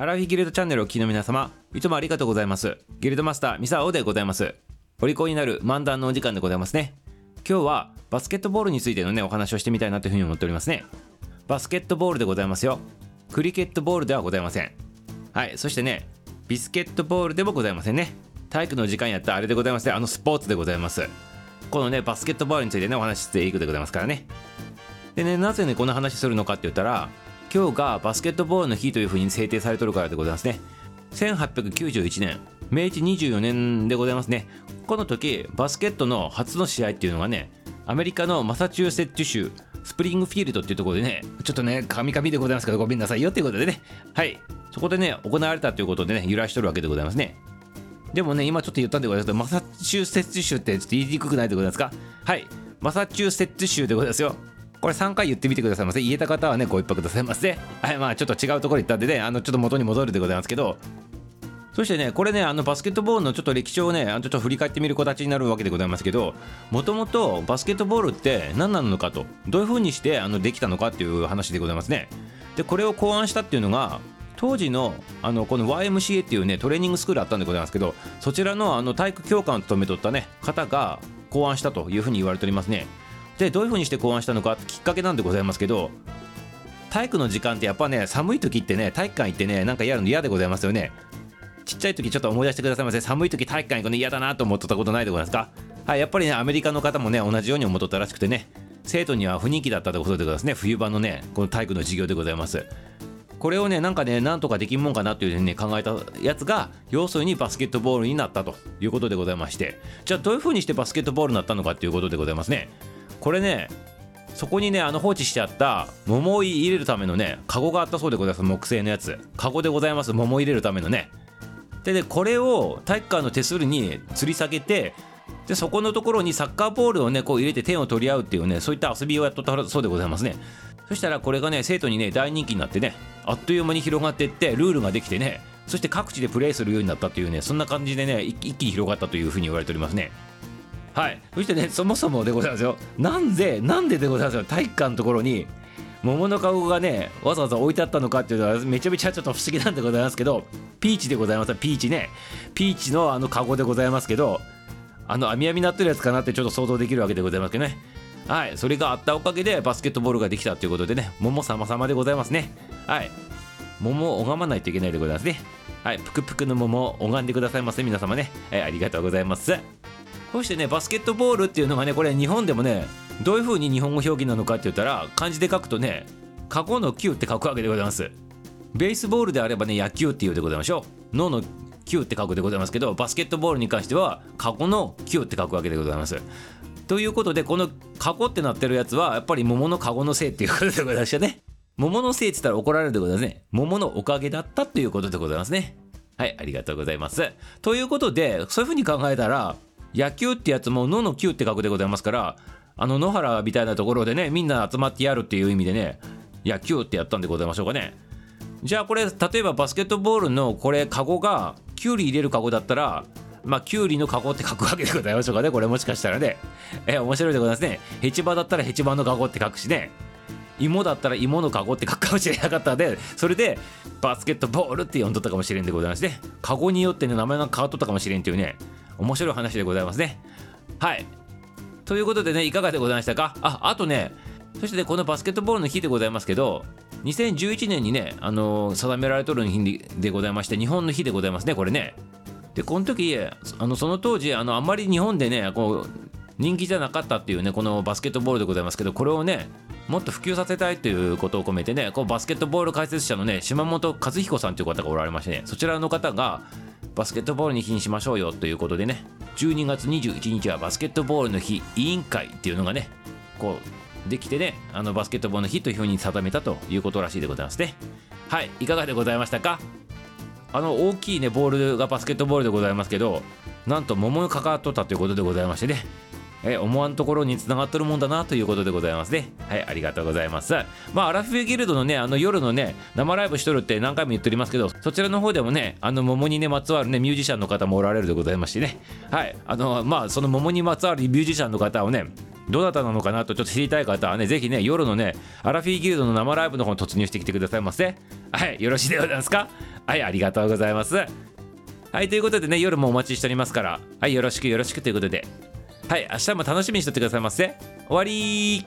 アラフィギルドチャンネルをお聞きの皆様、いつもありがとうございます。ギルドマスター、ミサオでございます。お利口になる漫談のお時間でございますね。今日はバスケットボールについてのね、お話をしてみたいなというふうに思っておりますね。バスケットボールでございますよ。クリケットボールではございません。はい、そしてね、ビスケットボールでもございませんね。体育の時間やったあれでございますね。あのスポーツでございます。このね、バスケットボールについてね、お話ししていくでございますからね。でね、なぜね、この話するのかって言ったら、今日がバスケットボールの日というふうに制定されてるからでございますね。1891年、明治24年でございますね。この時、バスケットの初の試合っていうのがね、アメリカのマサチューセッツ州、スプリングフィールドっていうところでね、ちょっとね、カミカミでございますけど、ごめんなさいよっていうことでね、はい、そこでね、行われたということでね、由来しとるわけでございますね。でもね、今ちょっと言ったんでございますけど、マサチューセッツ州ってちょっと言いにくくないでございますか？はい、マサチューセッツ州でございますよ。これ3回言ってみてくださいませ。言えた方はね、ご一泊くださいませ。はい、まあちょっと違うところ行ったんでね、あの、ちょっと元に戻るでございますけど、そしてね、これね、あのバスケットボールのちょっと歴史をね、ちょっと振り返ってみる形になるわけでございますけど、もともとバスケットボールって何なのかと、どういうふうにしてあのできたのかっていう話でございますね。で、これを考案したっていうのが、当時のあのこの YMCA っていうねトレーニングスクールあったんでございますけどそちらのあの体育教官を務めとったね方が考案したというふうに言われておりますねでどういうふうにして考案したのかきっかけなんでございますけど体育の時間ってやっぱね寒い時ってね体育館行ってねなんかやるの嫌でございますよね。ちっちゃい時ちょっと思い出してくださいませ寒い時体育館行くの嫌だなと思ってたことないでございますか？はいやっぱりねアメリカの方もね同じように思っとったらしくてね生徒には不人気だったということでございますね。冬場のねこの体育の授業でございます。これをねなんかねなんとかできんもんかなというふうにね考えたやつが要するにバスケットボールになったということでございまして。じゃあどういうふうにしてバスケットボールになったのかということでございますね。これねそこにねあの放置してあった桃を入れるためのねカゴがあったそうでございます。木製のやつ。カゴでございます。桃を入れるためのね。ででこれを体育館の手すりに吊り下げてでそこのところにサッカーボールをねこう入れて点を取り合うっていうねそういった遊びをやっとったそうでございますね。そしたらこれがね生徒にね大人気になってねあっという間に広がっていってルールができてねそして各地でプレーするようになったというねそんな感じでね一気に広がったというふうに言われておりますね。はい。そしてねそもそもでございますよ。なんでなんででございますよ。体育館のところに桃のカゴがねわざわざ置いてあったのかっていうのはめちゃめちゃちょっと不思議なんでございますけどピーチでございます。ピーチね。ピーチのあのカゴでございますけどあの網網になってるやつかなってちょっと想像できるわけでございますけどね。はい。それがあったおかげでバスケットボールができたということでね。桃様々でございますね。はい。桃を拝まないといけないでございますね。はい。ぷくぷくの桃を拝んでくださいませ皆様ね、はい、ありがとうございます。そしてねバスケットボールっていうのがねこれ日本でもねどういう風に日本語表記なのかって言ったら漢字で書くとね過去の9って書くわけでございます。ベースボールであればね野球っていうでございましょう。脳の9って書くでございますけどバスケットボールに関しては過去の9って書くわけでございます。ということでこの過去ってなってるやつはやっぱり桃のカゴのせいっていうことでございましたね。桃のせいって言ったら怒られるでございますね。桃のおかげだったということでございますね。はいありがとうございます。ということでそういうふうに考えたら野球ってやつも野の9って書くでございますからあの野原みたいなところでねみんな集まってやるっていう意味でね野球ってやったんでございましょうかね。じゃあこれ例えばバスケットボールのこれカゴがキュウリ入れるカゴだったらまあキュウリのカゴって書くわけでございましょうかねこれもしかしたらね。え面白いでございますね。ヘチマだったらヘチマのカゴって書くしね。芋だったら芋のカゴって書くかもしれなかったのでそれでバスケットボールって呼んどったかもしれんでございますね。カゴによってね名前が変わっとったかもしれんっていうね。面白い話でございますね。はい。ということでねいかがでございましたか？ああとねそしてねこのバスケットボールの日でございますけど2011年にね、あのー定められとる日でございまして日本の日でございますねこれね。でこの時あのその当時あのあんまり日本でねこう人気じゃなかったっていうねこのバスケットボールでございますけどこれをねもっと普及させたいということを込めてねこうバスケットボール解説者のね島本和彦さんという方がおられましてねそちらの方がバスケットボールの日にしましょうよということでね。12月21日はバスケットボールの日委員会っていうのがねこうできてねあのバスケットボールの日というふうに定めたということらしいでございますね。はいいかがでございましたか？あの大きいねボールがバスケットボールでございますけどなんと桃に関わっとったということでございましてね。え思わんところにつながっとるもんだなということでございますね。はい、ありがとうございます。まあ、アラフィーギルドのね、あの夜のね、生ライブしとるって何回も言っておりますけど、そちらの方でもね、あの桃にね、まつわるね、ミュージシャンの方もおられるでございましてね、はい、あの、まあ、その桃にまつわるミュージシャンの方をね、どなたなのかなとちょっと知りたい方はね、ぜひね、夜のね、アラフィギルドの生ライブの方に突入してきてくださいませ。はい、よろしいでございますか？はい、ありがとうございます。はい、ということでね、夜もお待ちしておりますから、はい、よろしくよろしくということで。はい、明日も楽しみにしとってくださいませ。終わり